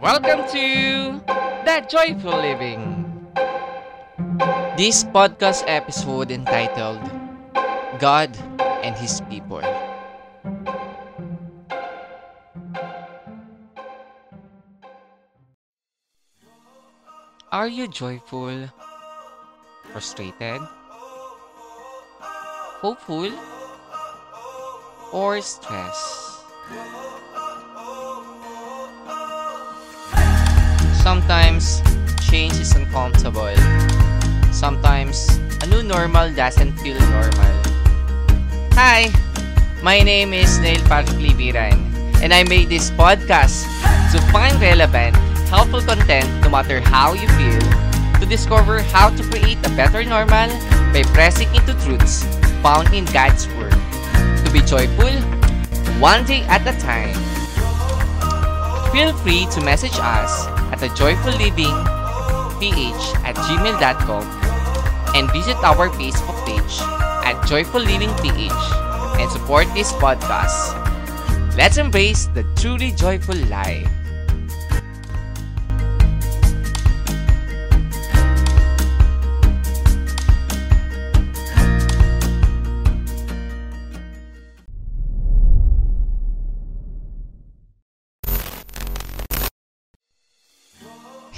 Welcome to That Joyful Living. This podcast episode entitled God and His People. Are you joyful? Frustrated? Hopeful? Or stressed? Sometimes, change is uncomfortable. Sometimes, a new normal doesn't feel normal. Hi, my name is Neil Patrick Libiran, and I made this podcast to find relevant, helpful content no matter how you feel, to discover how to create a better normal by pressing into truths found in God's Word. To be joyful, one day at a time. Feel free to message us at the Joyful Living ph at gmail.com and visit our Facebook page at Joyful Living PH and support this podcast. Let's embrace the truly joyful life.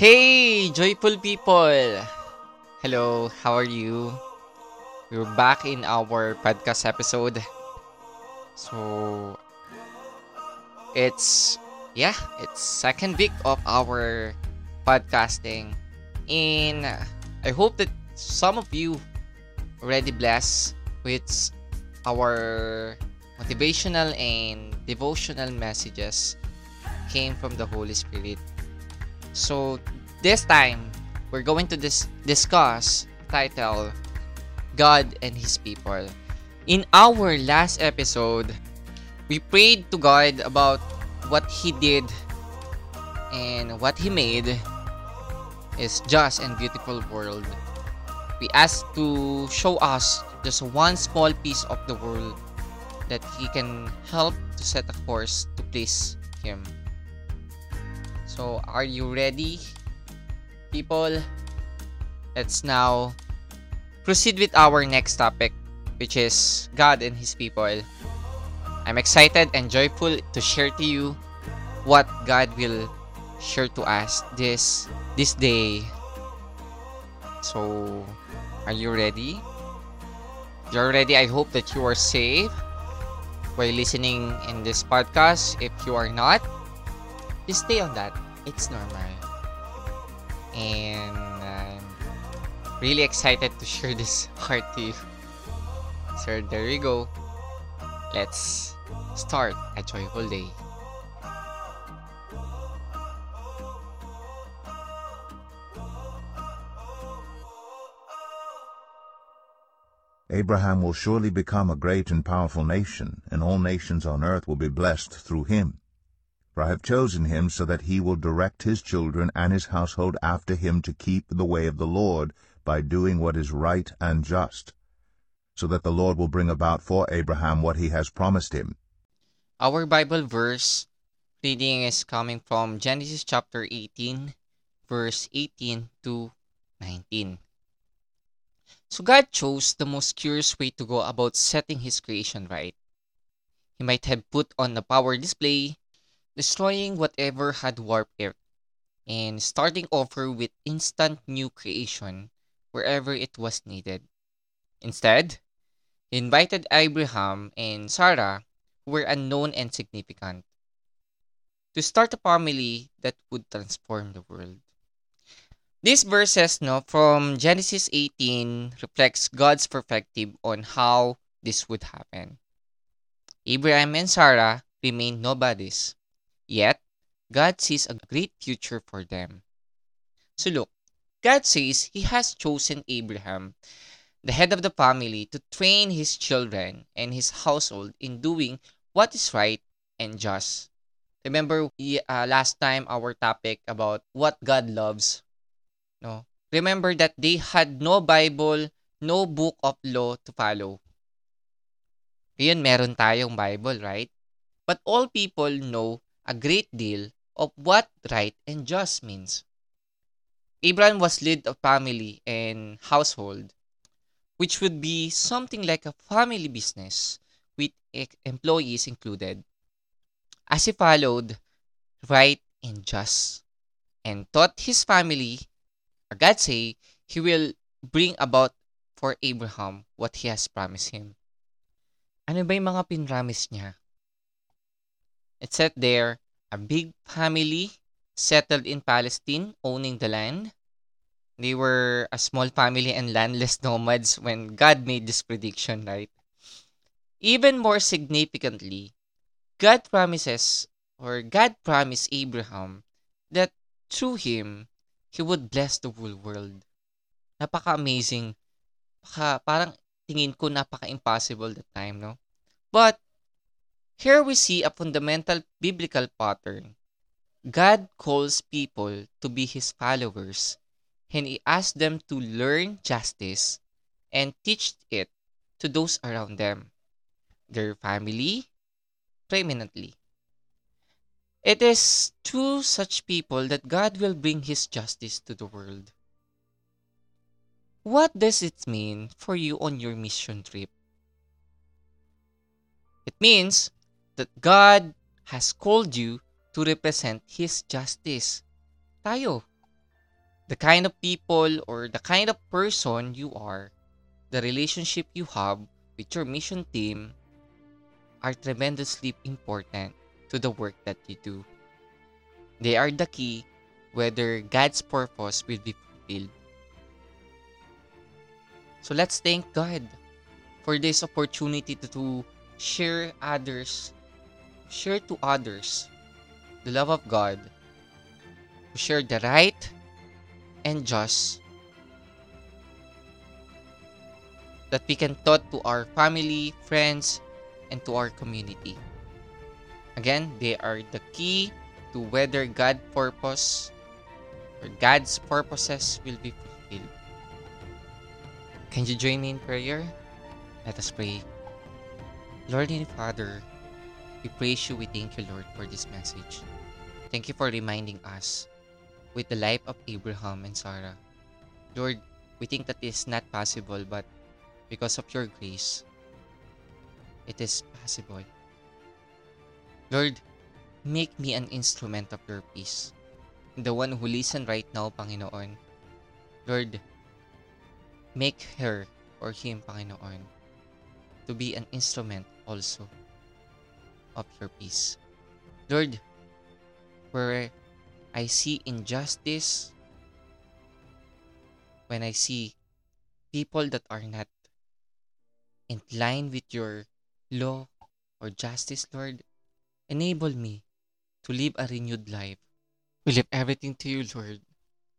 Hey, joyful people! Hello, how are you? We're back in our podcast episode. So, it's, yeah, it's second week of our podcasting. And I hope that some of you already blessed with our motivational and devotional messages came from the Holy Spirit. So this time we're going to dis- discuss title God and His People. In our last episode, we prayed to God about what He did and what He made is just and beautiful world. We asked to show us just one small piece of the world that He can help to set a course to please Him. So, are you ready, people? Let's now proceed with our next topic, which is God and His people. I'm excited and joyful to share to you what God will share to us this this day. So, are you ready? You're ready, I hope that you are safe while listening in this podcast. If you are not, just stay on that. It's normal. And I'm really excited to share this part to you. So there you go. Let's start a joyful day. Abraham will surely become a great and powerful nation, and all nations on earth will be blessed through him. For I have chosen him so that he will direct his children and his household after him to keep the way of the Lord by doing what is right and just, so that the Lord will bring about for Abraham what he has promised him. Our Bible verse reading is coming from Genesis chapter 18, verse 18 to 19. So God chose the most curious way to go about setting his creation right. He might have put on a power display, destroying whatever had warped it, and starting over with instant new creation wherever it was needed. Instead, he invited Abraham and Sarah, who were unknown and significant, to start a family that would transform the world. These verses no, from Genesis 18 reflects God's perspective on how this would happen. Abraham and Sarah remain nobodies, yet God sees a great future for them. So look, God says He has chosen Abraham, the head of the family, to train his children and his household in doing what is right and just. Remember uh, last time our topic about what God loves No? Remember that they had no Bible, no book of law to follow. Ngayon, meron tayong Bible, right? But all people know a great deal of what right and just means. Abraham was lead of family and household, which would be something like a family business with employees included. As he followed right and just and taught his family, God say, he will bring about for Abraham what he has promised him. Ano ba yung mga pinramis niya? It said there, a big family settled in Palestine, owning the land. They were a small family and landless nomads when God made this prediction, right? Even more significantly, God promises, or God promised Abraham that through him, he would bless the whole world. Napaka-amazing. Paka, parang tingin ko napaka-impossible that time, no? But Here we see a fundamental biblical pattern. God calls people to be his followers, and he asks them to learn justice and teach it to those around them, their family, preeminently. It is through such people that God will bring his justice to the world. What does it mean for you on your mission trip? It means that God has called you to represent His justice. Tayo. The kind of people or the kind of person you are, the relationship you have with your mission team are tremendously important to the work that you do. They are the key whether God's purpose will be fulfilled. So let's thank God for this opportunity to, to share others share to others the love of God, to share the right and just that we can taught to our family, friends, and to our community. Again, they are the key to whether God's purpose or God's purposes will be fulfilled. Can you join me in prayer? Let us pray. Lord and Father, we praise you, we thank you, Lord, for this message. Thank you for reminding us with the life of Abraham and Sarah. Lord, we think that is not possible, but because of your grace, it is possible. Lord, make me an instrument of your peace. The one who listen right now, Panginoon. Lord, make her or him, Panginoon, to be an instrument also of your peace. Lord, where I see injustice, when I see people that are not in line with your law or justice, Lord, enable me to live a renewed life. We leave everything to you, Lord.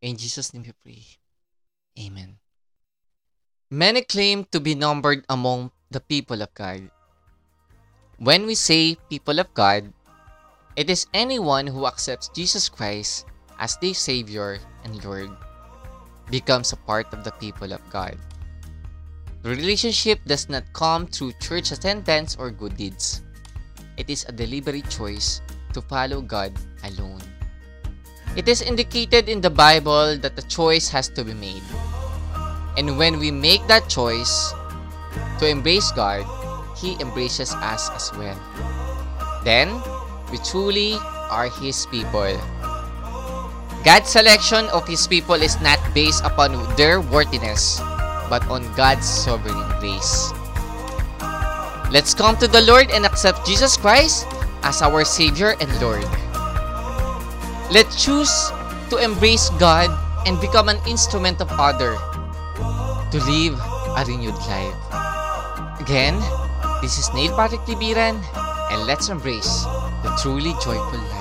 In Jesus' name we pray. Amen. Many claim to be numbered among the people of God. When we say people of God, it is anyone who accepts Jesus Christ as their Savior and Lord, becomes a part of the people of God. The relationship does not come through church attendance or good deeds. It is a deliberate choice to follow God alone. It is indicated in the Bible that the choice has to be made. And when we make that choice to embrace God, He embraces us as well. Then, we truly are His people. God's selection of His people is not based upon their worthiness, but on God's sovereign grace. Let's come to the Lord and accept Jesus Christ as our Savior and Lord. Let's choose to embrace God and become an instrument of other to live a renewed life. Again, this is Neil Patrick Tibiran, and let's embrace the truly joyful life.